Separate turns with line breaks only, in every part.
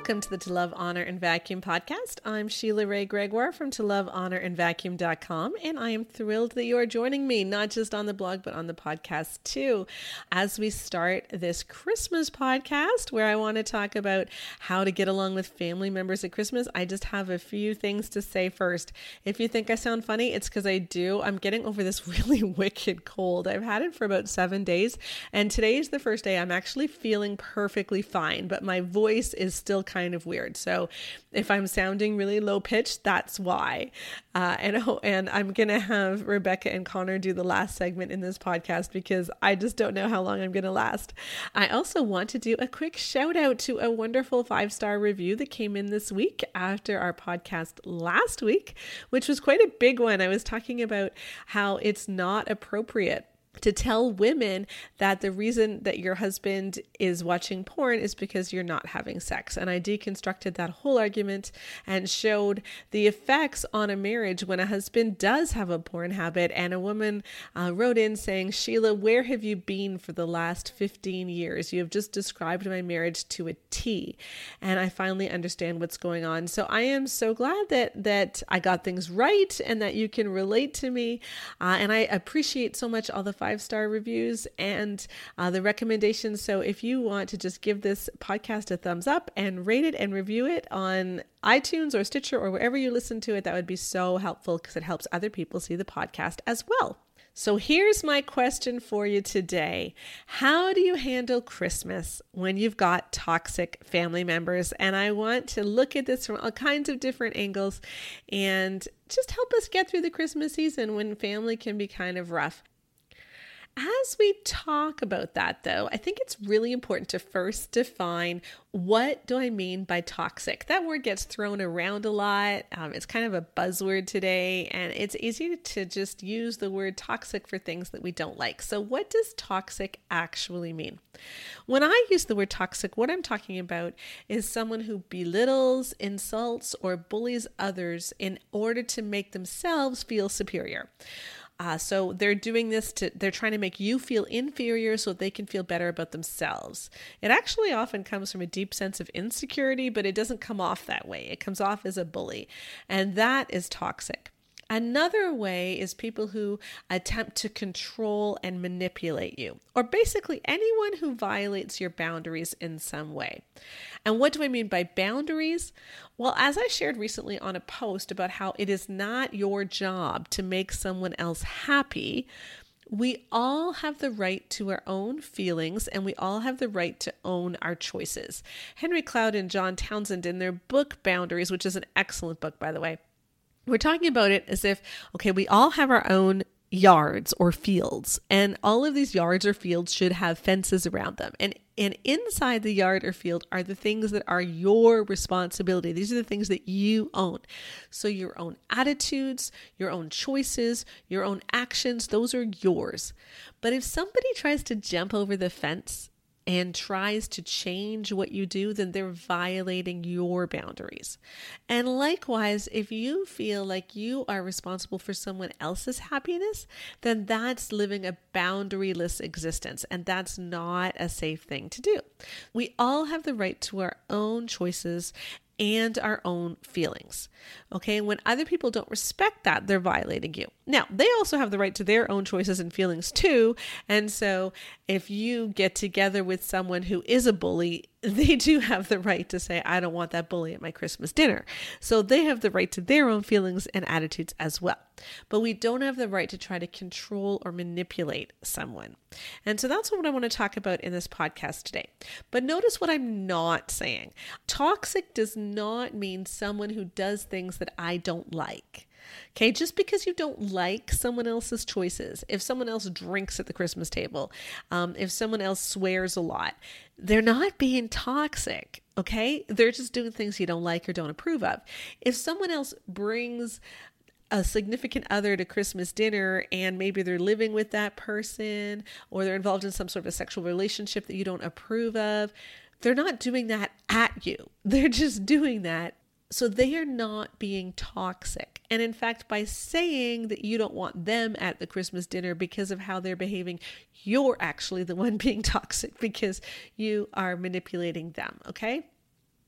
Welcome to the To Love, Honor, and Vacuum podcast. I'm Sheila Wray Gregoire from To Love, Honor, and Vacuum.com, and I am thrilled that you are joining me, not just on the blog, but on the podcast too, as we start this Christmas podcast where I want to talk about how to get along with family members at Christmas. I just have a few things to say first. If you think I sound funny, it's because I do. I'm getting over this really wicked cold. I've had it for about seven days, and today is the first day I'm actually feeling perfectly fine, but my voice is still kind of weird. So if I'm sounding really low pitched, that's why. Uh, and oh, and I'm gonna have Rebecca and Connor do the last segment in this podcast because I just don't know how long I'm gonna last. I also want to do a quick shout out to a wonderful five star review that came in this week after our podcast last week, which was quite a big one. I was talking about how it's not appropriate to tell women that the reason that your husband is watching porn is because you're not having sex. And I deconstructed that whole argument and showed the effects on a marriage when a husband does have a porn habit. And a woman uh, wrote in saying, Sheila, where have you been for the last 15 years? You have just described my marriage to a T. And I finally understand what's going on. So I am so glad that, that I got things right and that you can relate to me. Uh, and I appreciate so much all the five star reviews and uh, the recommendations. So if you want to just give this podcast a thumbs up and rate it and review it on iTunes or Stitcher or wherever you listen to it, that would be so helpful because it helps other people see the podcast as well. So here's my question for you today. How do you handle Christmas when you've got toxic family members? And I want to look at this from all kinds of different angles and just help us get through the Christmas season when family can be kind of rough. As we talk about that, though, I think it's really important to first define what do I mean by toxic. That word gets thrown around a lot. Um, it's kind of a buzzword today, and it's easy to just use the word toxic for things that we don't like. So, what does toxic actually mean? When I use the word toxic, what I'm talking about is someone who belittles, insults, or bullies others in order to make themselves feel superior. Uh, so they're doing this to, they're trying to make you feel inferior so they can feel better about themselves. It actually often comes from a deep sense of insecurity, but it doesn't come off that way. It comes off as a bully. And that is toxic. Another way is people who attempt to control and manipulate you, or basically anyone who violates your boundaries in some way. And what do I mean by boundaries? Well, as I shared recently on a post about how it is not your job to make someone else happy, we all have the right to our own feelings and we all have the right to own our choices. Henry Cloud and John Townsend, in their book Boundaries, which is an excellent book, by the way, we're talking about it as if, okay, we all have our own yards or fields, and all of these yards or fields should have fences around them. And and inside the yard or field are the things that are your responsibility. These are the things that you own. So your own attitudes, your own choices, your own actions, those are yours. But if somebody tries to jump over the fence and tries to change what you do, then they're violating your boundaries. And likewise, if you feel like you are responsible for someone else's happiness, then that's living a boundaryless existence. And that's not a safe thing to do. We all have the right to our own choices and our own feelings. Okay, when other people don't respect that, they're violating you. Now, they also have the right to their own choices and feelings too. And so, if you get together with someone who is a bully, they do have the right to say, I don't want that bully at my Christmas dinner. So they have the right to their own feelings and attitudes as well. But we don't have the right to try to control or manipulate someone. And so that's what I want to talk about in this podcast today. But notice what I'm not saying. Toxic does not mean someone who does things that I don't like. Okay, just because you don't like someone else's choices, if someone else drinks at the Christmas table, um, if someone else swears a lot, they're not being toxic. Okay, they're just doing things you don't like or don't approve of. If someone else brings a significant other to Christmas dinner and maybe they're living with that person or they're involved in some sort of a sexual relationship that you don't approve of, they're not doing that at you. They're just doing that so they are not being toxic. And in fact, by saying that you don't want them at the Christmas dinner because of how they're behaving, you're actually the one being toxic because you are manipulating them, okay?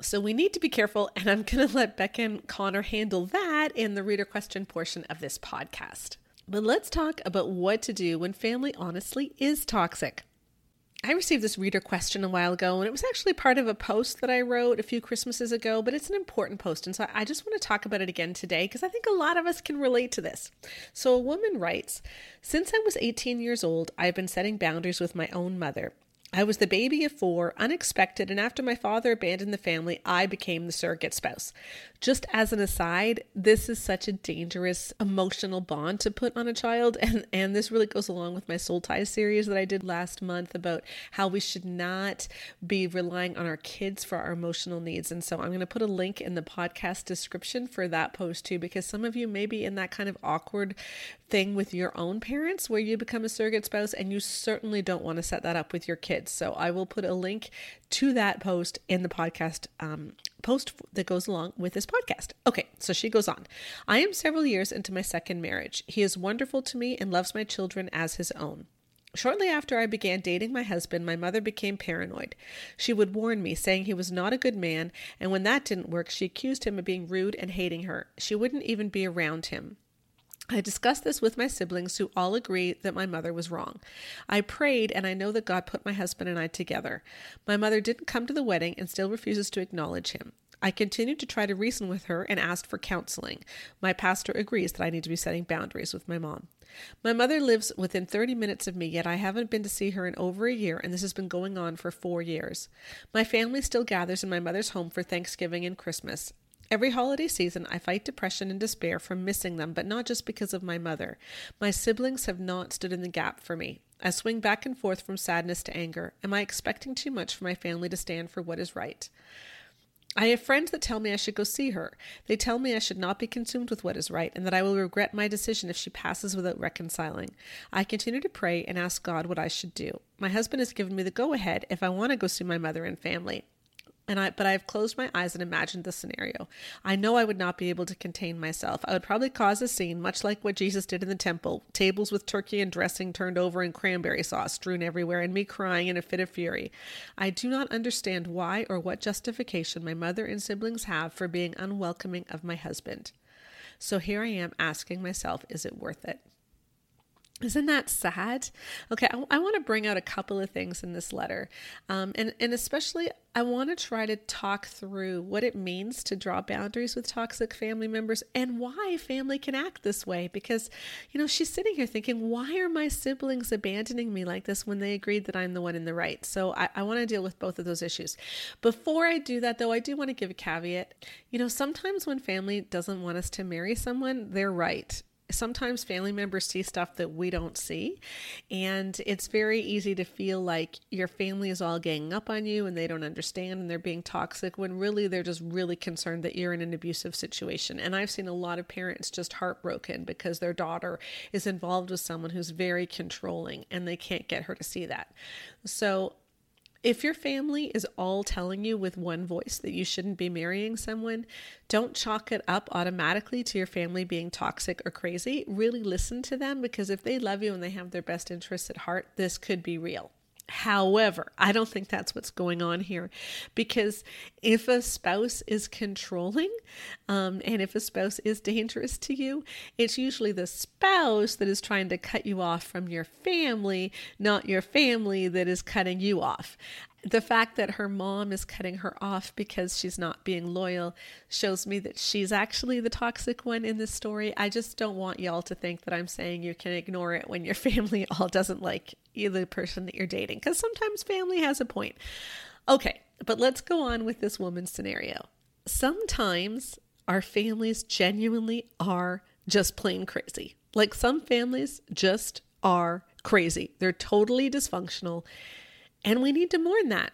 So we need to be careful, and I'm going to let Becca and Connor handle that in the reader question portion of this podcast. But let's talk about what to do when family honestly is toxic. I received this reader question a while ago, and it was actually part of a post that I wrote a few Christmases ago, but it's an important post. And so I just want to talk about it again today because I think a lot of us can relate to this. So a woman writes Since I was 18 years old, I've been setting boundaries with my own mother. I was the baby of four, unexpected, and after my father abandoned the family, I became the surrogate spouse. Just as an aside, this is such a dangerous emotional bond to put on a child, and, and this really goes along with my Soul Ties series that I did last month about how we should not be relying on our kids for our emotional needs. And so I'm going to put a link in the podcast description for that post too, because some of you may be in that kind of awkward thing with your own parents where you become a surrogate spouse, and you certainly don't want to set that up with your kids kids. So I will put a link to that post in the podcast um, post that goes along with this podcast. Okay, so she goes on. I am several years into my second marriage. He is wonderful to me and loves my children as his own. Shortly after I began dating my husband, my mother became paranoid. She would warn me, saying he was not a good man, and when that didn't work, she accused him of being rude and hating her. She wouldn't even be around him. I discussed this with my siblings, who all agree that my mother was wrong. I prayed, and I know that God put my husband and I together. My mother didn't come to the wedding and still refuses to acknowledge him. I continued to try to reason with her and asked for counseling. My pastor agrees that I need to be setting boundaries with my mom. My mother lives within 30 minutes of me, yet I haven't been to see her in over a year, and this has been going on for four years. My family still gathers in my mother's home for Thanksgiving and Christmas. Every holiday season, I fight depression and despair from missing them, but not just because of my mother. My siblings have not stood in the gap for me. I swing back and forth from sadness to anger. Am I expecting too much for my family to stand for what is right? I have friends that tell me I should go see her. They tell me I should not be consumed with what is right and that I will regret my decision if she passes without reconciling. I continue to pray and ask God what I should do. My husband has given me the go ahead if I want to go see my mother and family and I but I've closed my eyes and imagined the scenario. I know I would not be able to contain myself. I would probably cause a scene much like what Jesus did in the temple, tables with turkey and dressing turned over and cranberry sauce strewn everywhere and me crying in a fit of fury. I do not understand why or what justification my mother and siblings have for being unwelcoming of my husband. So here I am asking myself, is it worth it? Isn't that sad? Okay, I, I, want to bring out a couple of things in this letter. Um, and, and especially, I want to try to talk through what it means to draw boundaries with toxic family members and why family can act this way. Because, you know, she's sitting here thinking, why are my siblings abandoning me like this when they agreed that I'm the one in the right? So I, I want to deal with both of those issues. Before I do that, though, I do want to give a caveat. You know, sometimes when family doesn't want us to marry someone, they're right sometimes family members see stuff that we don't see. And it's very easy to feel like your family is all ganging up on you and they don't understand and they're being toxic when really they're just really concerned that you're in an abusive situation. And I've seen a lot of parents just heartbroken because their daughter is involved with someone who's very controlling and they can't get her to see that. So if your family is all telling you with one voice that you shouldn't be marrying someone, don't chalk it up automatically to your family being toxic or crazy. Really listen to them because if they love you and they have their best interests at heart, this could be real. However, I don't think that's what's going on here because if a spouse is controlling um, and if a spouse is dangerous to you, it's usually the spouse that is trying to cut you off from your family, not your family that is cutting you off the fact that her mom is cutting her off because she's not being loyal shows me that she's actually the toxic one in this story. I just don't want y'all to think that I'm saying you can ignore it when your family all doesn't like the person that you're dating, because sometimes family has a point. Okay, but let's go on with this woman's scenario. Sometimes our families genuinely are just plain crazy. Like some families just are crazy, they're totally dysfunctional and we need to mourn that.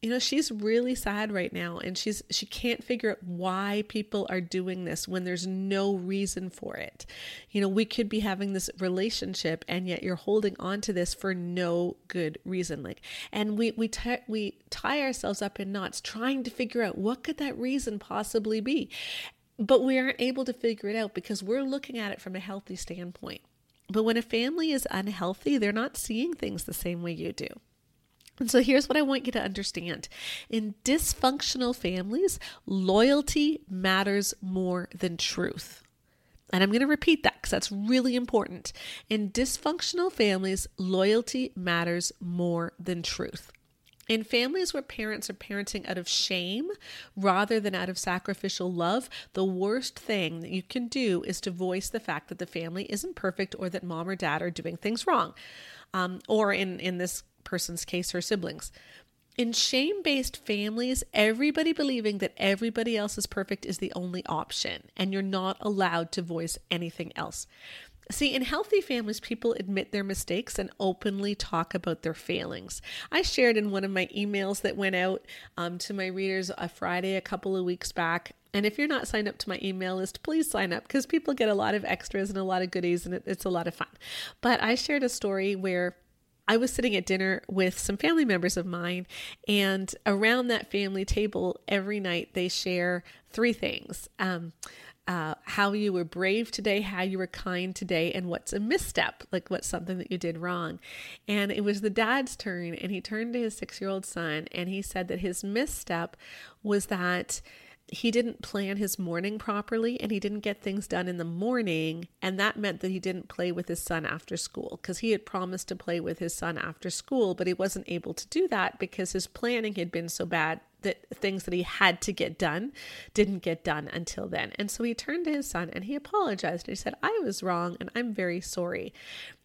You know, she's really sad right now and she's she can't figure out why people are doing this when there's no reason for it. You know, we could be having this relationship and yet you're holding on to this for no good reason like and we we t- we tie ourselves up in knots trying to figure out what could that reason possibly be. But we aren't able to figure it out because we're looking at it from a healthy standpoint. But when a family is unhealthy, they're not seeing things the same way you do. And so here's what I want you to understand in dysfunctional families, loyalty matters more than truth. And I'm going to repeat that because that's really important. In dysfunctional families, loyalty matters more than truth. In families where parents are parenting out of shame rather than out of sacrificial love, the worst thing that you can do is to voice the fact that the family isn't perfect or that mom or dad are doing things wrong. Um, or in, in this person's case, her siblings. In shame based families, everybody believing that everybody else is perfect is the only option, and you're not allowed to voice anything else. See, in healthy families, people admit their mistakes and openly talk about their failings. I shared in one of my emails that went out um, to my readers a Friday a couple of weeks back. And if you're not signed up to my email list, please sign up because people get a lot of extras and a lot of goodies, and it, it's a lot of fun. But I shared a story where I was sitting at dinner with some family members of mine, and around that family table, every night they share three things. Um, uh, how you were brave today, how you were kind today, and what's a misstep, like what's something that you did wrong. And it was the dad's turn, and he turned to his six year old son and he said that his misstep was that he didn't plan his morning properly and he didn't get things done in the morning. And that meant that he didn't play with his son after school because he had promised to play with his son after school, but he wasn't able to do that because his planning had been so bad that things that he had to get done didn't get done until then. And so he turned to his son and he apologized. He said, I was wrong and I'm very sorry.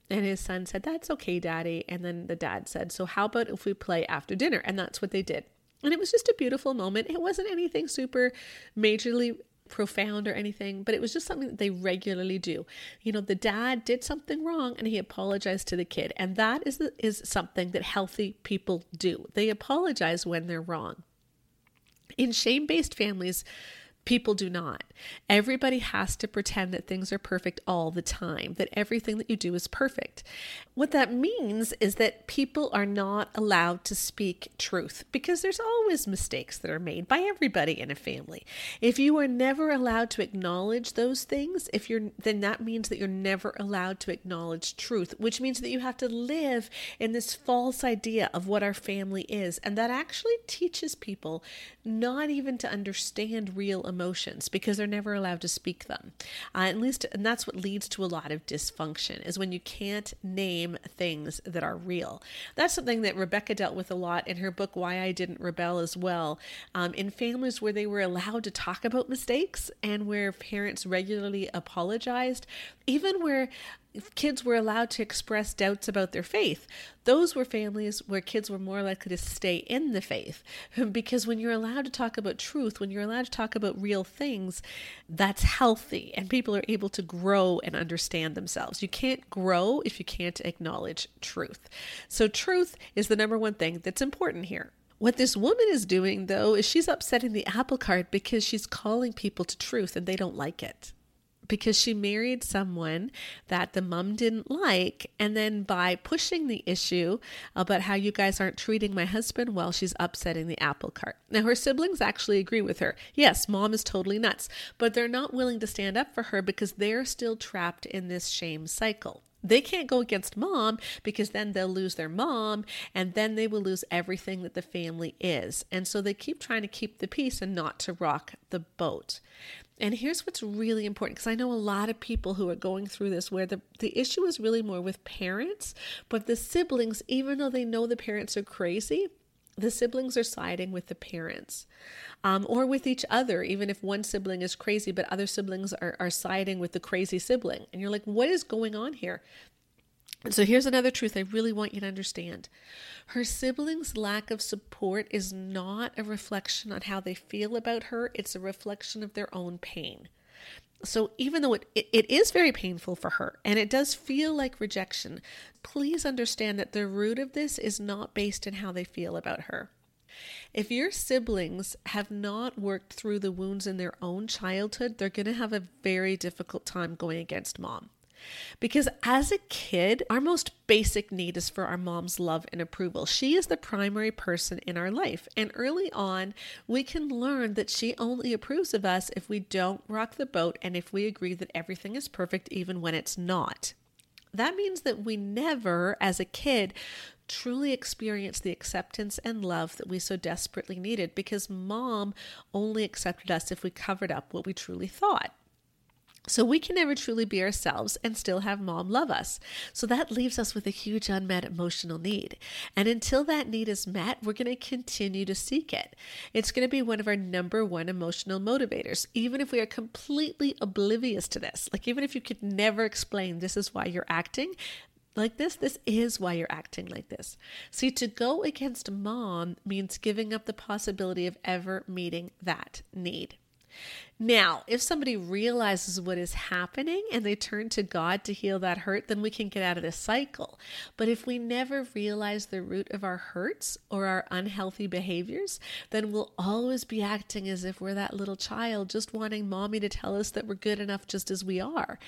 And his son said, That's okay, daddy. And then the dad said, So how about if we play after dinner? And that's what they did. And it was just a beautiful moment. It wasn't anything super majorly profound or anything, but it was just something that they regularly do. You know, the dad did something wrong and he apologized to the kid. And that is is something that healthy people do. They apologize when they're wrong. In shame-based families, People do not. Everybody has to pretend that things are perfect all the time, that everything that you do is perfect. What that means is that people are not allowed to speak truth because there's always mistakes that are made by everybody in a family. If you are never allowed to acknowledge those things, if you're then that means that you're never allowed to acknowledge truth, which means that you have to live in this false idea of what our family is. And that actually teaches people not even to understand real emotions emotions because they're never allowed to speak them. Uh, at least, and that's what leads to a lot of dysfunction is when you can't name things that are real. That's something that Rebecca dealt with a lot in her book, Why I Didn't Rebel, as well. Um, in families where they were allowed to talk about mistakes and where parents regularly apologized, even where kids were allowed to express doubts about their faith. Those were families where kids were more likely to stay in the faith. Because when you're allowed to talk about truth, when you're allowed to talk about real things, that's healthy and people are able to grow and understand themselves. You can't grow if you can't acknowledge truth. So, truth is the number one thing that's important here. What this woman is doing, though, is she's upsetting the apple cart because she's calling people to truth and they don't like it because she married someone that the mom didn't like. And then by pushing the issue about how you guys aren't treating my husband well, she's upsetting the apple cart. Now, her siblings actually agree with her. Yes, mom is totally nuts, but they're not willing to stand up for her because they're still trapped in this shame cycle. They can't go against mom because then they'll lose their mom and then they will lose everything that the family is. And so they keep trying to keep the peace and not to rock the boat. And here's what's really important because I know a lot of people who are going through this where the, the issue is really more with parents, but the siblings, even though they know the parents are crazy, the siblings are siding with the parents um, or with each other, even if one sibling is crazy, but other siblings are, are siding with the crazy sibling. And you're like, what is going on here? So here's another truth I really want you to understand. Her siblings' lack of support is not a reflection on how they feel about her, it's a reflection of their own pain. So even though it, it, it is very painful for her and it does feel like rejection, please understand that the root of this is not based in how they feel about her. If your siblings have not worked through the wounds in their own childhood, they're going to have a very difficult time going against mom. Because as a kid, our most basic need is for our mom's love and approval. She is the primary person in our life. And early on, we can learn that she only approves of us if we don't rock the boat and if we agree that everything is perfect even when it's not. That means that we never, as a kid, truly experience the acceptance and love that we so desperately needed because mom only accepted us if we covered up what we truly thought. So we can never truly be ourselves and still have mom love us. So that leaves us with a huge unmet emotional need. And until that need is met, we're going to continue to seek it. It's going to be one of our number one emotional motivators, even if we are completely oblivious to this. Like, even if you could never explain this is why you're acting, like this, this is why you're acting like this. See, to go against mom means giving up the possibility of ever meeting that need. Now, if somebody realizes what is happening and they turn to God to heal that hurt, then we can get out of this cycle. But if we never realize the root of our hurts or our unhealthy behaviors, then we'll always be acting as if we're that little child, just wanting mommy to tell us that we're good enough just as we are.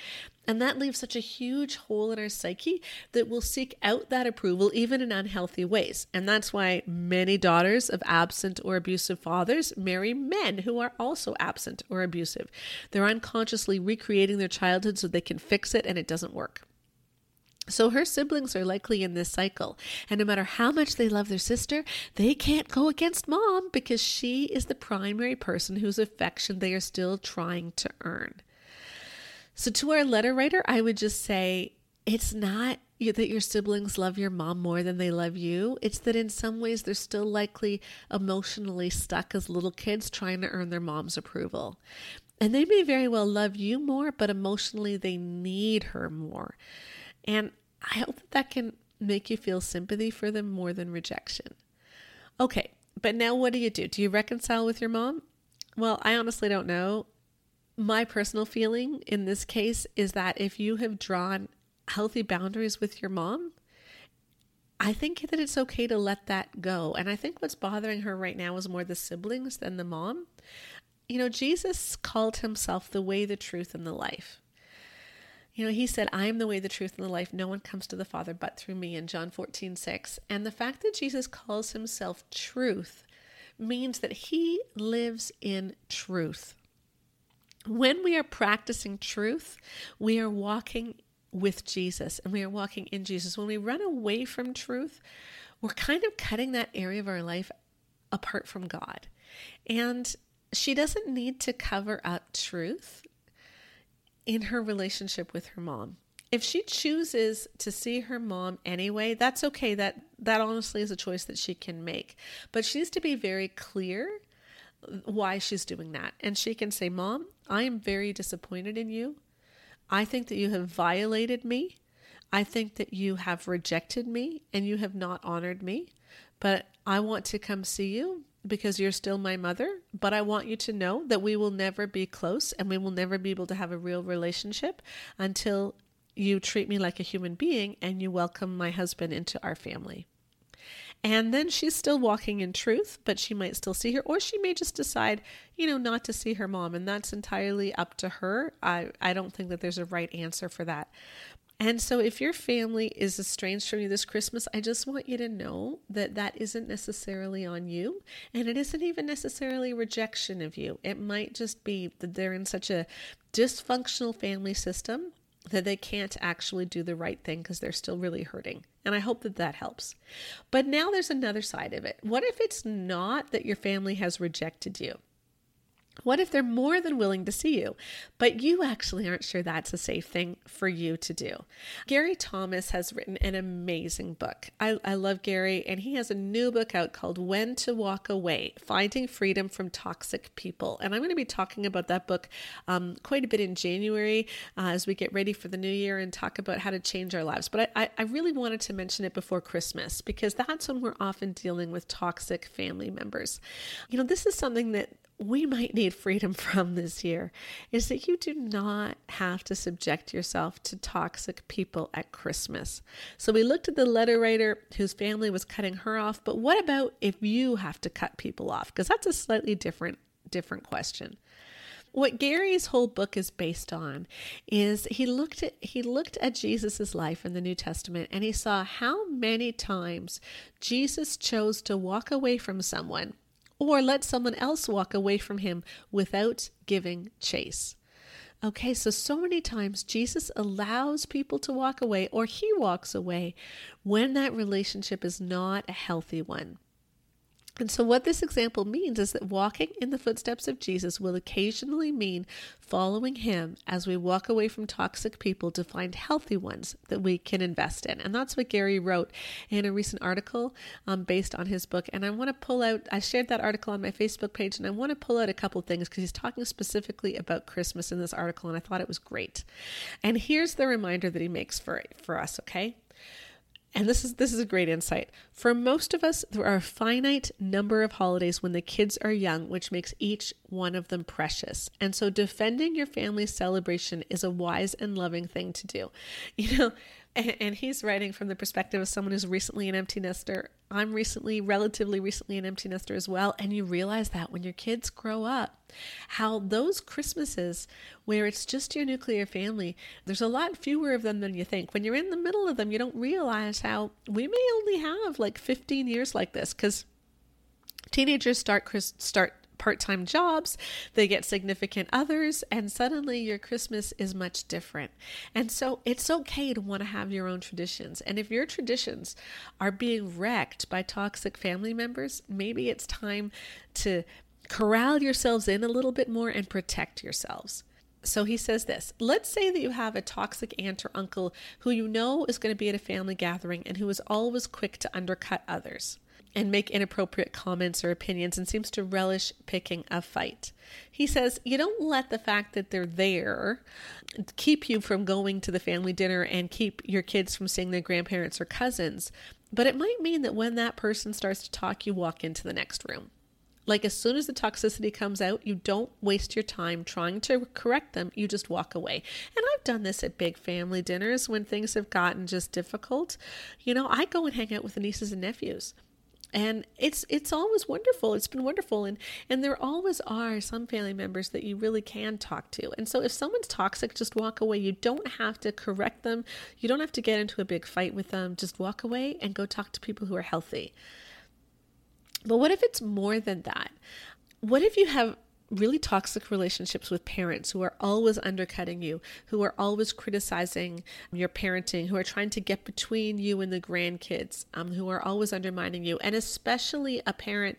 And that leaves such a huge hole in our psyche that we'll seek out that approval even in unhealthy ways. And that's why many daughters of absent or abusive fathers marry men who are also absent or abusive. They're unconsciously recreating their childhood so they can fix it and it doesn't work. So her siblings are likely in this cycle. And no matter how much they love their sister, they can't go against mom because she is the primary person whose affection they are still trying to earn. So to our letter writer, I would just say it's not that your siblings love your mom more than they love you. It's that in some ways they're still likely emotionally stuck as little kids trying to earn their mom's approval. And they may very well love you more, but emotionally they need her more. And I hope that that can make you feel sympathy for them more than rejection. Okay, but now what do you do? Do you reconcile with your mom? Well, I honestly don't know. My personal feeling in this case is that if you have drawn healthy boundaries with your mom, I think that it's okay to let that go. And I think what's bothering her right now is more the siblings than the mom. You know, Jesus called himself the way, the truth, and the life. You know, he said, I am the way, the truth, and the life. No one comes to the Father but through me in John 14, 6. And the fact that Jesus calls himself truth means that he lives in truth. When we are practicing truth, we are walking with Jesus and we are walking in Jesus. When we run away from truth, we're kind of cutting that area of our life apart from God. And she doesn't need to cover up truth in her relationship with her mom. If she chooses to see her mom anyway, that's okay. That that honestly is a choice that she can make. But she needs to be very clear why she's doing that. And she can say, "Mom, I am very disappointed in you. I think that you have violated me. I think that you have rejected me and you have not honored me. But I want to come see you because you're still my mother. But I want you to know that we will never be close and we will never be able to have a real relationship until you treat me like a human being and you welcome my husband into our family. And then she's still walking in truth, but she might still see her, or she may just decide, you know, not to see her mom. And that's entirely up to her. I, I don't think that there's a right answer for that. And so, if your family is estranged from you this Christmas, I just want you to know that that isn't necessarily on you. And it isn't even necessarily rejection of you. It might just be that they're in such a dysfunctional family system that they can't actually do the right thing because they're still really hurting. And I hope that that helps. But now there's another side of it. What if it's not that your family has rejected you? What if they're more than willing to see you, but you actually aren't sure that's a safe thing for you to do? Gary Thomas has written an amazing book. I, I love Gary, and he has a new book out called When to Walk Away Finding Freedom from Toxic People. And I'm going to be talking about that book um, quite a bit in January uh, as we get ready for the new year and talk about how to change our lives. But I, I really wanted to mention it before Christmas because that's when we're often dealing with toxic family members. You know, this is something that we might need freedom from this year is that you do not have to subject yourself to toxic people at Christmas. So we looked at the letter writer whose family was cutting her off, but what about if you have to cut people off? Because that's a slightly different different question. What Gary's whole book is based on is he looked at he looked at Jesus's life in the New Testament and he saw how many times Jesus chose to walk away from someone or let someone else walk away from him without giving chase. Okay, so so many times Jesus allows people to walk away or he walks away when that relationship is not a healthy one. And so, what this example means is that walking in the footsteps of Jesus will occasionally mean following him as we walk away from toxic people to find healthy ones that we can invest in. And that's what Gary wrote in a recent article um, based on his book. And I want to pull out, I shared that article on my Facebook page, and I want to pull out a couple things because he's talking specifically about Christmas in this article, and I thought it was great. And here's the reminder that he makes for, for us, okay? And this is this is a great insight. For most of us, there are a finite number of holidays when the kids are young, which makes each one of them precious. And so defending your family's celebration is a wise and loving thing to do. You know, and, and he's writing from the perspective of someone who's recently an empty nester. I'm recently, relatively recently, an empty nester as well. And you realize that when your kids grow up, how those Christmases where it's just your nuclear family, there's a lot fewer of them than you think. When you're in the middle of them, you don't realize how we may only have like 15 years like this because teenagers start start part time jobs, they get significant others, and suddenly your Christmas is much different. And so it's okay to want to have your own traditions. And if your traditions are being wrecked by toxic family members, maybe it's time to corral yourselves in a little bit more and protect yourselves. So he says this Let's say that you have a toxic aunt or uncle who you know is going to be at a family gathering and who is always quick to undercut others and make inappropriate comments or opinions and seems to relish picking a fight. He says, You don't let the fact that they're there keep you from going to the family dinner and keep your kids from seeing their grandparents or cousins, but it might mean that when that person starts to talk, you walk into the next room. Like as soon as the toxicity comes out, you don't waste your time trying to correct them. You just walk away. And I've done this at big family dinners when things have gotten just difficult. You know, I go and hang out with the nieces and nephews and it's it's always wonderful. It's been wonderful. And and there always are some family members that you really can talk to. And so if someone's toxic just walk away. You don't have to correct them. You don't have to get into a big fight with them. Just walk away and go talk to people who are healthy. But what if it's more than that? What if you have really toxic relationships with parents who are always undercutting you, who are always criticizing your parenting, who are trying to get between you and the grandkids, um, who are always undermining you, and especially a parent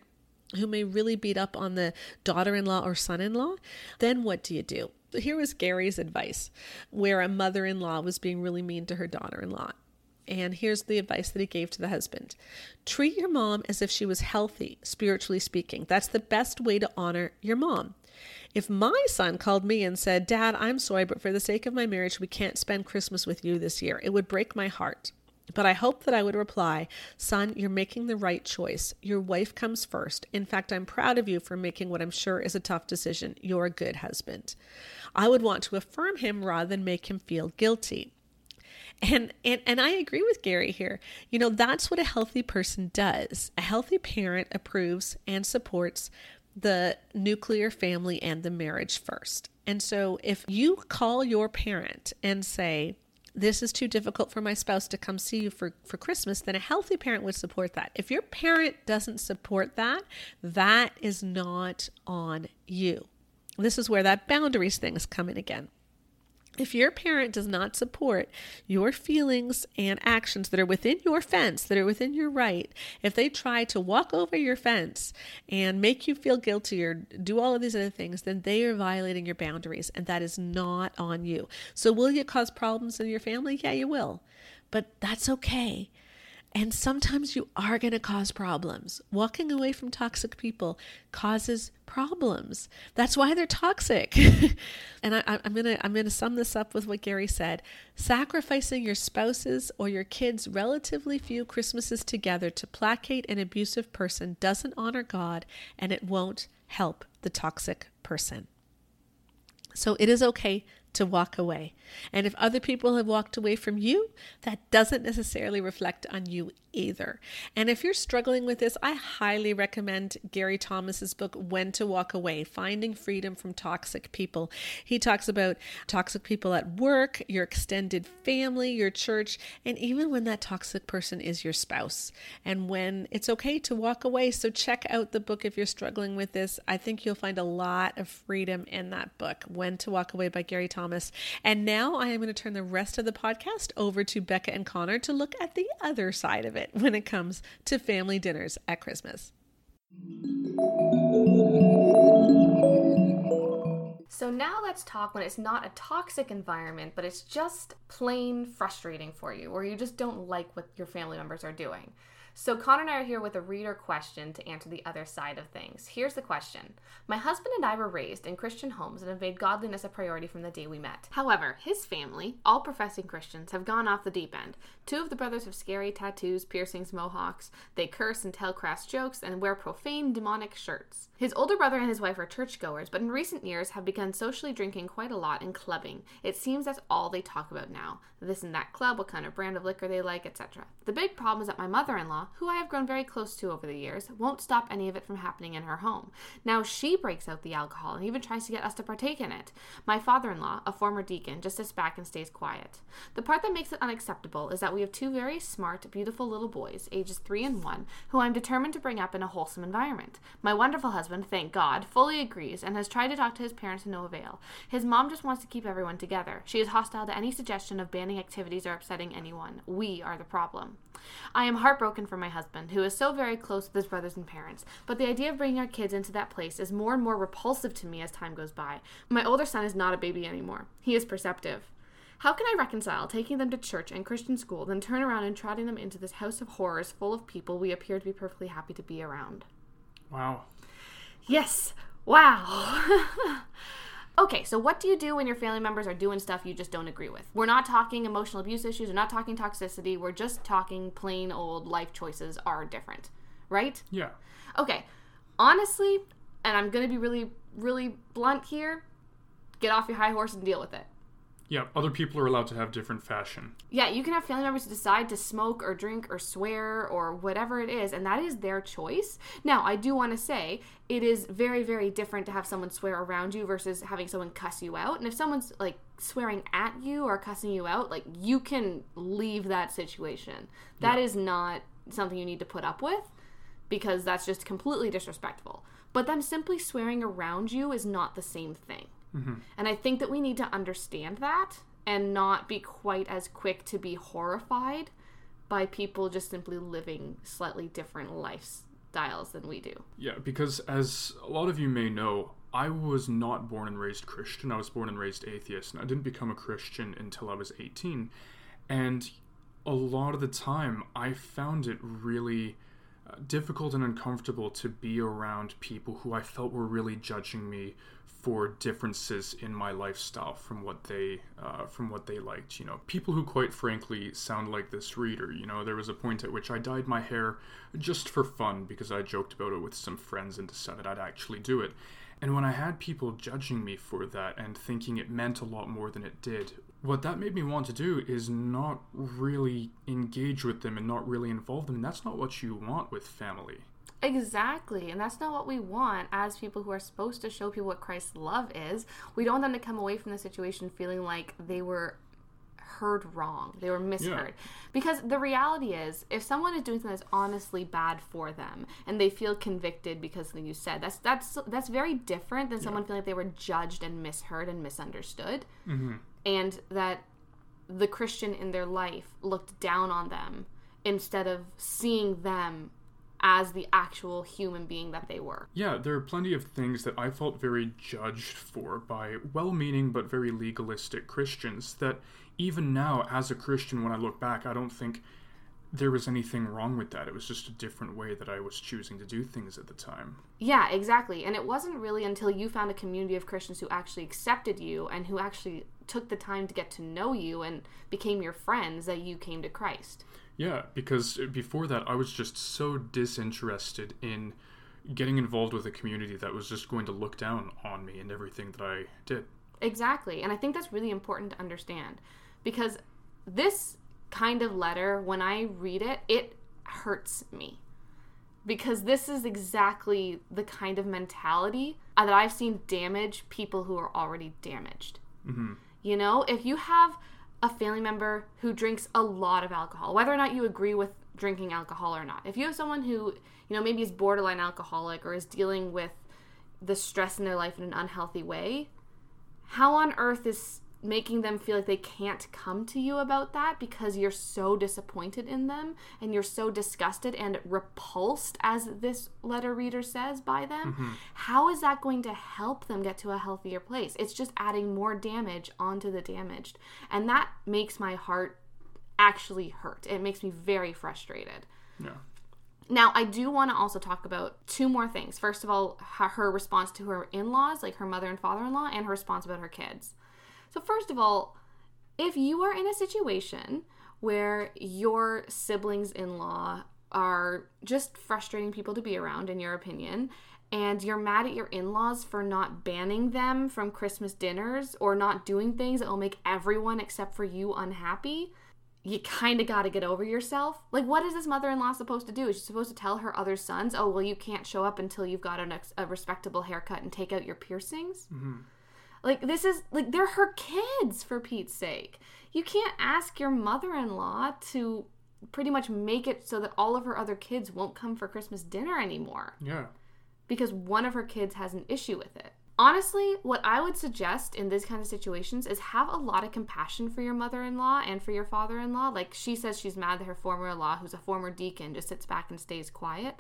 who may really beat up on the daughter in law or son in law, then what do you do? Here was Gary's advice, where a mother in law was being really mean to her daughter in law. And here's the advice that he gave to the husband treat your mom as if she was healthy, spiritually speaking. That's the best way to honor your mom. If my son called me and said, Dad, I'm sorry, but for the sake of my marriage, we can't spend Christmas with you this year, it would break my heart. But I hope that I would reply, Son, you're making the right choice. Your wife comes first. In fact, I'm proud of you for making what I'm sure is a tough decision. You're a good husband. I would want to affirm him rather than make him feel guilty. And, and and I agree with Gary here. You know, that's what a healthy person does. A healthy parent approves and supports the nuclear family and the marriage first. And so if you call your parent and say, this is too difficult for my spouse to come see you for, for Christmas, then a healthy parent would support that. If your parent doesn't support that, that is not on you. This is where that boundaries thing is coming again. If your parent does not support your feelings and actions that are within your fence, that are within your right, if they try to walk over your fence and make you feel guilty or do all of these other things, then they are violating your boundaries, and that is not on you. So, will you cause problems in your family? Yeah, you will. But that's okay and sometimes you are going to cause problems. Walking away from toxic people causes problems. That's why they're toxic. and I, am to I'm going to sum this up with what Gary said. Sacrificing your spouses or your kids' relatively few Christmases together to placate an abusive person doesn't honor God and it won't help the toxic person. So it is okay to walk away. And if other people have walked away from you, that doesn't necessarily reflect on you either. And if you're struggling with this, I highly recommend Gary Thomas's book When to Walk Away: Finding Freedom from Toxic People. He talks about toxic people at work, your extended family, your church, and even when that toxic person is your spouse and when it's okay to walk away. So check out the book if you're struggling with this. I think you'll find a lot of freedom in that book, When to Walk Away by Gary Thomas. And now I am going to turn the rest of the podcast over to Becca and Connor to look at the other side of it when it comes to family dinners at Christmas.
So now let's talk when it's not a toxic environment, but it's just plain frustrating for you, or you just don't like what your family members are doing. So, Connor and I are here with a reader question to answer the other side of things. Here's the question My husband and I were raised in Christian homes and have made godliness a priority from the day we met. However, his family, all professing Christians, have gone off the deep end. Two of the brothers have scary tattoos, piercings, mohawks. They curse and tell crass jokes and wear profane, demonic shirts. His older brother and his wife are churchgoers, but in recent years have begun socially drinking quite a lot and clubbing. It seems that's all they talk about now this and that club, what kind of brand of liquor they like, etc. The big problem is that my mother in law, who I have grown very close to over the years, won't stop any of it from happening in her home. Now she breaks out the alcohol and even tries to get us to partake in it. My father in law, a former deacon, just sits back and stays quiet. The part that makes it unacceptable is that we have two very smart, beautiful little boys, ages three and one, who I'm determined to bring up in a wholesome environment. My wonderful husband, thank God, fully agrees and has tried to talk to his parents to no avail. His mom just wants to keep everyone together. She is hostile to any suggestion of banning activities or upsetting anyone. We are the problem. I am heartbroken for my husband, who is so very close with his brothers and parents, but the idea of bringing our kids into that place is more and more repulsive to me as time goes by. My older son is not a baby anymore. He is perceptive. How can I reconcile taking them to church and Christian school, then turn around and trotting them into this house of horrors full of people we appear to be perfectly happy to be around?
Wow.
Yes. Wow. okay, so what do you do when your family members are doing stuff you just don't agree with? We're not talking emotional abuse issues, we're not talking toxicity, we're just talking plain old life choices are different, right?
Yeah.
Okay, honestly, and I'm gonna be really, really blunt here, get off your high horse and deal with it.
Yeah, other people are allowed to have different fashion.
Yeah, you can have family members decide to smoke or drink or swear or whatever it is, and that is their choice. Now, I do want to say it is very, very different to have someone swear around you versus having someone cuss you out. And if someone's like swearing at you or cussing you out, like you can leave that situation. That
Yeah.
is not something you need to put up with because that's just completely disrespectful. But them simply swearing around you is not the same thing. Mm-hmm. And I think that we need to understand that and not be quite as quick to be horrified by people just simply living slightly different lifestyles than we do.
Yeah, because as a lot of you may know, I was not born and raised Christian. I was born and raised atheist, and I didn't become a Christian until I was 18. And a lot of the time, I found it really difficult and uncomfortable to be around people who I felt were really judging me for differences in my lifestyle from what they uh, from what they liked. You know, people who quite frankly sound like this reader. You know, there was a point at which I dyed my hair just for fun because I joked about it with some friends and decided I'd actually do it. And when I had people judging me for that and thinking it meant a lot more than it did, what that made me want to do is not really engage with them and not really involve them. And that's not what you want with family.
Exactly. And that's not what we want as people who are supposed to show people what Christ's love is. We don't want them to come away from the situation feeling like they were heard wrong, they were misheard. Because the reality is, if someone is doing something that's honestly bad for them and they feel convicted because of something you said, that's that's that's very different than someone feeling like they were judged and misheard and misunderstood. Mm-hmm. And that the Christian in their life looked down on them instead of seeing them as the actual human being that they were.
Yeah, there are plenty of things that I felt very judged for by well meaning but very legalistic Christians that even now, as a Christian, when I look back, I don't think there was anything wrong with that. It was just a different way that I was choosing to do things at the time.
Yeah, exactly. And it wasn't really until you found a community of Christians who actually accepted you and who actually took the time to get to know you and became your friends that you came to Christ.
Yeah, because before that, I was just so disinterested in getting involved with a community that was just going to look down on me and everything that I did.
Exactly. And I think that's really important to understand because this kind of letter, when I read it, it hurts me. Because this is exactly the kind of mentality that I've seen damage people who are already damaged.
Mm-hmm.
You know, if you have a family member who drinks a lot of alcohol, whether or not you agree with drinking alcohol or not, if you have someone who, you know, maybe is borderline alcoholic or is dealing with the stress in their life in an unhealthy way, how on earth is making them feel like they can't come to you about that because you're so disappointed in them and you're so disgusted and repulsed as this letter reader says by them
Mm-hmm.
How is that going to help them get to a healthier place it's just adding more damage onto the damaged and that makes my heart actually hurt it makes me very frustrated
Yeah.
now, I do want to also talk about two more things. First of all, her, her response to her in laws, like her mother and father in law, and her response about her kids. So, first of all, if you are in a situation where your siblings in law are just frustrating people to be around, in your opinion, and you're mad at your in laws for not banning them from Christmas dinners or not doing things that will make everyone except for you unhappy, you kind of got to get over yourself. Like, what is this mother in law supposed to do? Is she supposed to tell her other sons, oh, well, you can't show up until you've got ex- a respectable haircut and take out your piercings? Mm-hmm. Like, this is, like, they're her kids, for Pete's sake. You can't ask your mother in law to pretty much make it so that all of her other kids won't come for Christmas dinner anymore
Yeah.
because one of her kids has an issue with it. Honestly, what I would suggest in these kind of situations is have a lot of compassion for your mother in law and for your father in law. Like she says she's mad that her former in law, who's a former deacon, just sits back and stays quiet.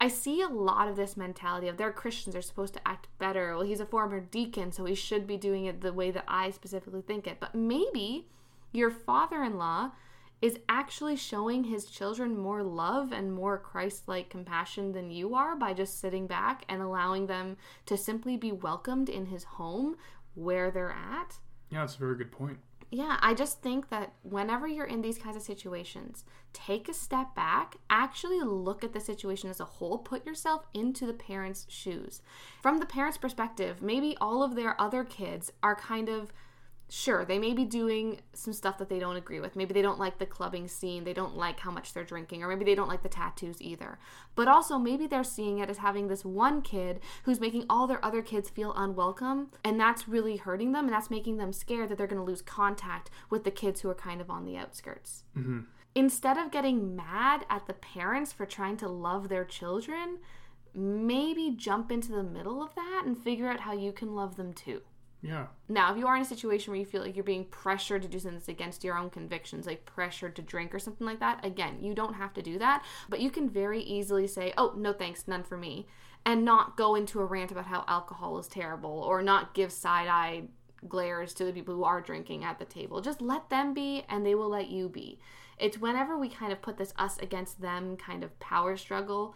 I see a lot of this mentality of they're Christians, they're supposed to act better. Well, he's a former deacon, so he should be doing it the way that I specifically think it. But maybe your father in law is actually showing his children more love and more Christ like compassion than you are by just sitting back and allowing them to simply be welcomed in his home where they're at.
Yeah, that's a very good point.
Yeah, I just think that whenever you're in these kinds of situations, take a step back, actually look at the situation as a whole, put yourself into the parents' shoes. From the parents' perspective, maybe all of their other kids are kind of sure, they may be doing some stuff that they don't agree with. Maybe they don't like the clubbing scene, they don't like how much they're drinking, or maybe they don't like the tattoos either. But also, maybe they're seeing it as having this one kid who's making all their other kids feel unwelcome, and that's really hurting them, and that's making them scared that they're going to lose contact with the kids who are kind of on the outskirts.
Mm-hmm.
Instead of getting mad at the parents for trying to love their children, maybe jump into the middle of that and figure out how you can love them too.
Yeah.
Now, if you are in a situation where you feel like you're being pressured to do something that's against your own convictions, like pressured to drink or something like that, again, you don't have to do that, but you can very easily say, oh, no thanks, none for me, and not go into a rant about how alcohol is terrible or not give side eye glares to the people who are drinking at the table. Just let them be and they will let you be. It's whenever we kind of put this us against them kind of power struggle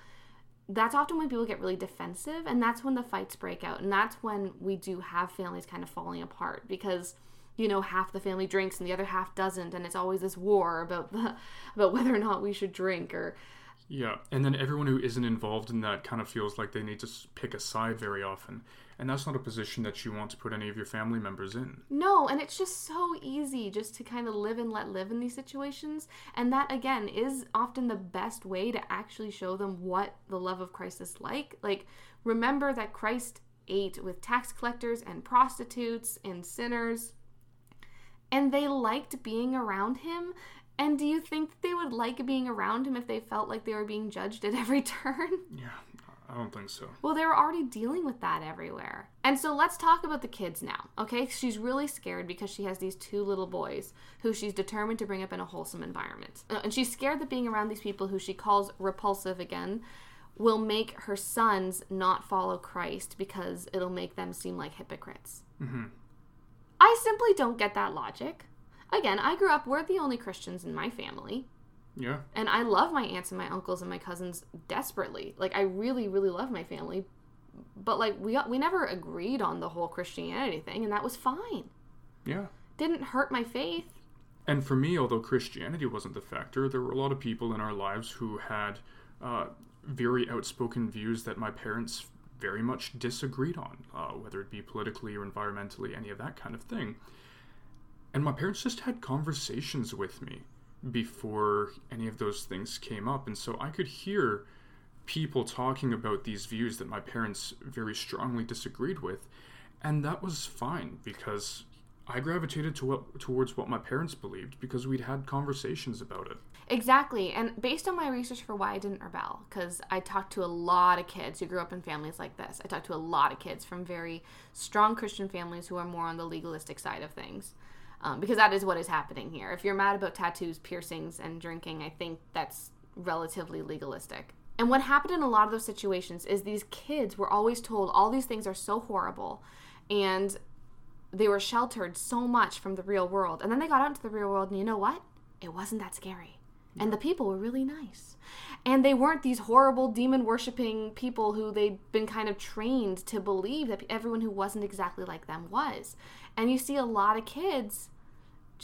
that's often when people get really defensive and that's when the fights break out and that's when we do have families kind of falling apart because you know half the family drinks and the other half doesn't and it's always this war about the about whether or not we should drink or
Yeah, and then everyone who isn't involved in that kind of feels like they need to pick a side very often, and that's not a position that you want to put any of your family members in.
no and it's just so easy just to kind of live and let live in these situations and that again is often the best way to actually show them what the love of Christ is like like remember that Christ ate with tax collectors and prostitutes and sinners and they liked being around him. And do you think that they would like being around him if they felt like they were being judged at every turn?
Yeah, I don't think so.
Well, they were already dealing with that everywhere. And so let's talk about the kids now, okay? She's really scared because she has these two little boys who she's determined to bring up in a wholesome environment. Uh, And she's scared that being around these people who she calls repulsive again will make her sons not follow Christ because it'll make them seem like hypocrites.
Mm-hmm.
I simply don't get that logic. Again, I grew up, we're the only Christians in my family.
Yeah,
And I love my aunts and my uncles and my cousins desperately. Like I really, really love my family. But like we we never agreed on the whole Christianity thing, and that was fine.
yeah.
Didn't hurt my faith.
And for me, although Christianity wasn't the factor, there were a lot of people in our lives who had uh, very outspoken views that my parents very much disagreed on, uh, whether it be politically or environmentally, any of that kind of thing. And my parents just had conversations with me before any of those things came up. And so I could hear people talking about these views that my parents very strongly disagreed with. And that was fine because I gravitated to what, towards what my parents believed because we'd had conversations about it.
Exactly. And based on my research for why I didn't rebel, because I talked to a lot of kids who grew up in families like this. I talked to a lot of kids from very strong Christian families who are more on the legalistic side of things. Um, because that is what is happening here. If you're mad about tattoos, piercings, and drinking, I think that's relatively legalistic. And what happened in a lot of those situations is these kids were always told all these things are so horrible and they were sheltered so much from the real world. And then they got out into the real world, and you know what? It wasn't that scary. And the people were really nice. And they weren't these horrible demon worshipping people who they'd been kind of trained to believe that everyone who wasn't exactly like them was. And you see a lot of kids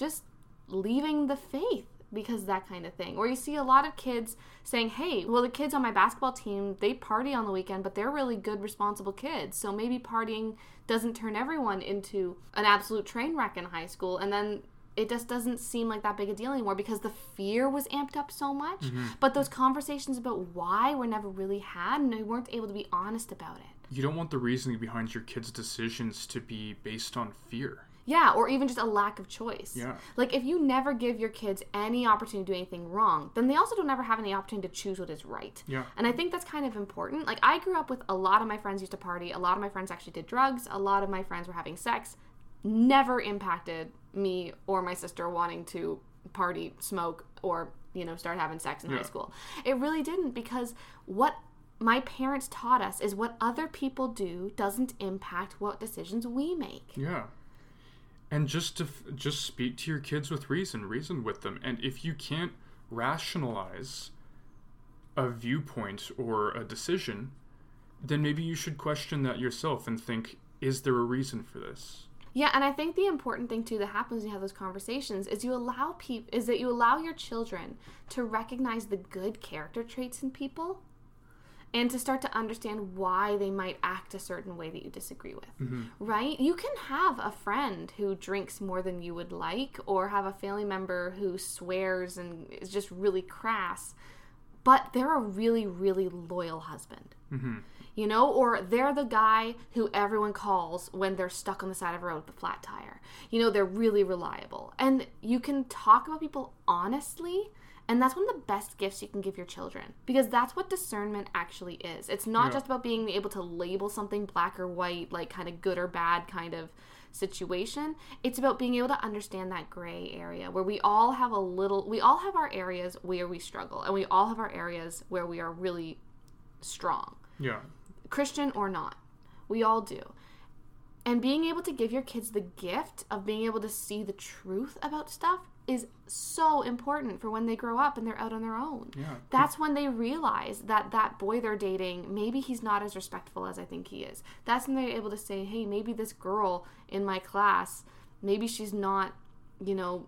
just leaving the faith because that kind of thing. Or you see a lot of kids saying, hey, well, the kids on my basketball team, they party on the weekend, but they're really good, responsible kids. So maybe partying doesn't turn everyone into an absolute train wreck in high school. And then it just doesn't seem like that big a deal anymore because the fear was amped up so much. Mm-hmm. But those conversations about why were never really had, and we weren't able to be honest about it.
You don't want the reasoning behind your kids' decisions to be based on fear.
Yeah, or even just a lack of choice.
Yeah.
Like if you never give your kids any opportunity to do anything wrong, then they also don't ever have any opportunity to choose what is right.
Yeah.
And I think that's kind of important. Like I grew up with a lot of my friends used to party, a lot of my friends actually did drugs, a lot of my friends were having sex. Never impacted me or my sister wanting to party, smoke, or, you know, start having sex in yeah. high school. It really didn't because what my parents taught us is what other people do doesn't impact what decisions we make.
Yeah and just to just speak to your kids with reason reason with them. And if you can't rationalize a viewpoint or a decision then maybe you should question that yourself and think is there a reason for this?
Yeah and i think the important thing too that happens when you have those conversations is you allow people is that you allow your children to recognize the good character traits in people and to start to understand why they might act a certain way that you disagree with. Mm-hmm. Right? You can have a friend who drinks more than you would like, or have a family member who swears and is just really crass, but they're a really, really loyal husband. Mm-hmm. You know, or they're the guy who everyone calls when they're stuck on the side of a road with a flat tire. You know, they're really reliable. And you can talk about people honestly and that's one of the best gifts you can give your children because that's what discernment actually is. It's not yeah. just about being able to label something black or white, like kind of good or bad kind of situation. It's about being able to understand that gray area where we all have a little, we all have our areas where we struggle and we all have our areas where we are really strong.
Yeah.
Christian or not. We all do. And being able to give your kids the gift of being able to see the truth about stuff is so important for when they grow up and they're out on their own.
Yeah.
That's when they realize that that boy they're dating, maybe he's not as respectful as I think he is. That's when they're able to say, hey, maybe this girl in my class, maybe she's not, you know,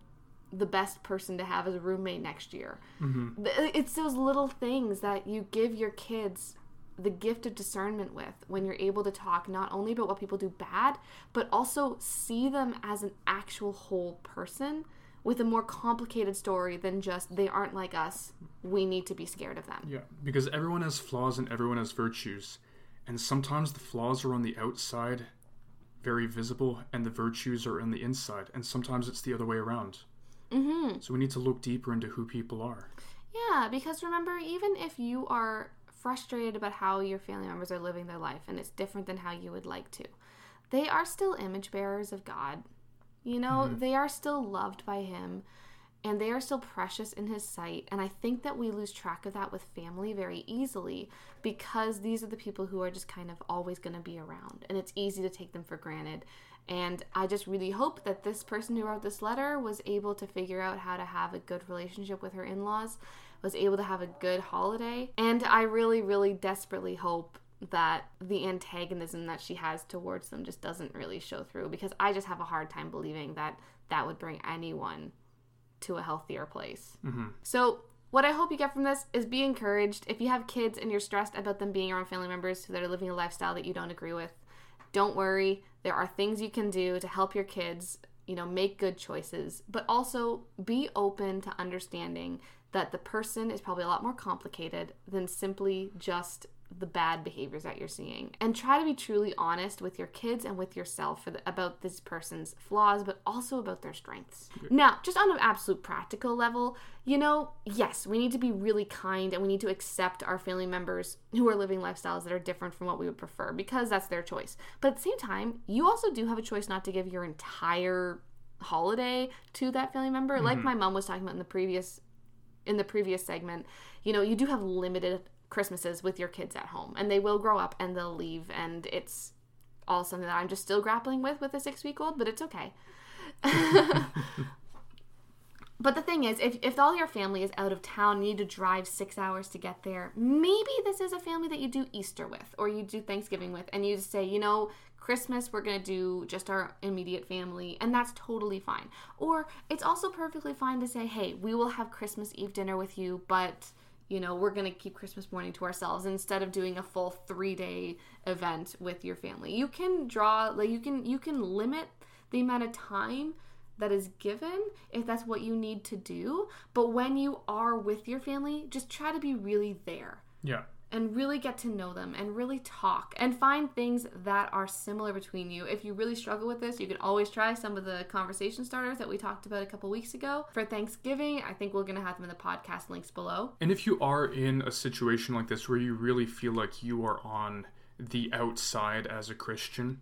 the best person to have as a roommate next year. Mm-hmm. It's those little things that you give your kids the gift of discernment with when you're able to talk not only about what people do bad, but also see them as an actual whole person with a more complicated story than just they aren't like us. We need to be scared of them.
Yeah, because everyone has flaws and everyone has virtues. And sometimes the flaws are on the outside, very visible, and the virtues are on the inside. And sometimes it's the other way around. Mm-hmm. So we need to look deeper into who people are.
Yeah, because remember, even if you are frustrated about how your family members are living their life and it's different than how you would like to, they are still image bearers of God you know, mm-hmm. they are still loved by him and they are still precious in his sight. And I think that we lose track of that with family very easily because these are the people who are just kind of always going to be around and it's easy to take them for granted. And I just really hope that this person who wrote this letter was able to figure out how to have a good relationship with her in laws, was able to have a good holiday. And I really, really desperately hope that the antagonism that she has towards them just doesn't really show through because I just have a hard time believing that that would bring anyone to a healthier place. Mm-hmm. So what I hope you get from this is be encouraged. If you have kids and you're stressed about them being around family members who that are living a lifestyle that you don't agree with, don't worry. There are things you can do to help your kids, you know, make good choices, but also be open to understanding that the person is probably a lot more complicated than simply just the bad behaviors that you're seeing. And try to be truly honest with your kids and with yourself the, about this person's flaws but also about their strengths. Now just on an absolute practical level you know yes we need to be really kind and we need to accept our family members who are living lifestyles that are different from what we would prefer because that's their choice. But at the same time you also do have a choice not to give your entire holiday to that family member. Mm-hmm. like my mom was talking about in the previous in the previous segment, you know, you do have limited Christmases with your kids at home, and they will grow up and they'll leave, and it's all something that I'm just still grappling with with a six week old, but it's okay. but the thing is, if, if all your family is out of town, you need to drive six hours to get there, maybe this is a family that you do Easter with or you do Thanksgiving with, and you just say, you know, Christmas, we're going to do just our immediate family, and that's totally fine. Or it's also perfectly fine to say, hey, we will have Christmas Eve dinner with you, but you know, we're going to keep Christmas morning to ourselves instead of doing a full 3-day event with your family. You can draw like you can you can limit the amount of time that is given if that's what you need to do, but when you are with your family, just try to be really there.
Yeah
and really get to know them and really talk and find things that are similar between you. If you really struggle with this, you can always try some of the conversation starters that we talked about a couple weeks ago. For Thanksgiving, I think we're going to have them in the podcast links below.
And if you are in a situation like this where you really feel like you are on the outside as a Christian,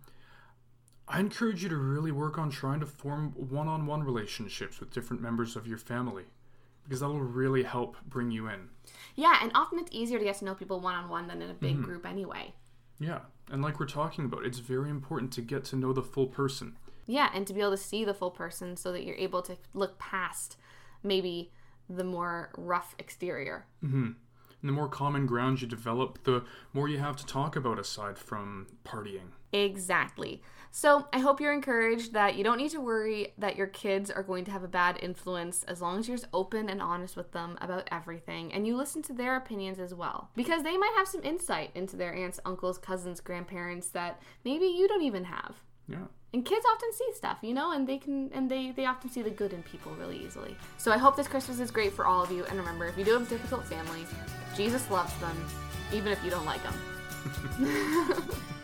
I encourage you to really work on trying to form one on one relationships with different members of your family because that will really help bring you in.
Yeah, and often it's easier to get to know people one on one than in a big mm-hmm. group anyway.
Yeah, and like we're talking about, it's very important to get to know the full person.
Yeah, and to be able to see the full person so that you're able to look past maybe the more rough exterior.
Mm-hmm. And the more common ground you develop, the more you have to talk about aside from partying.
Exactly. So I hope you're encouraged that you don't need to worry that your kids are going to have a bad influence as long as you're open and honest with them about everything and you listen to their opinions as well. Because they might have some insight into their aunts, uncles, cousins, grandparents that maybe you don't even have.
Yeah.
And kids often see stuff, you know, and they can and they they often see the good in people really easily. So I hope this Christmas is great for all of you and remember if you do have difficult families, Jesus loves them even if you don't like them.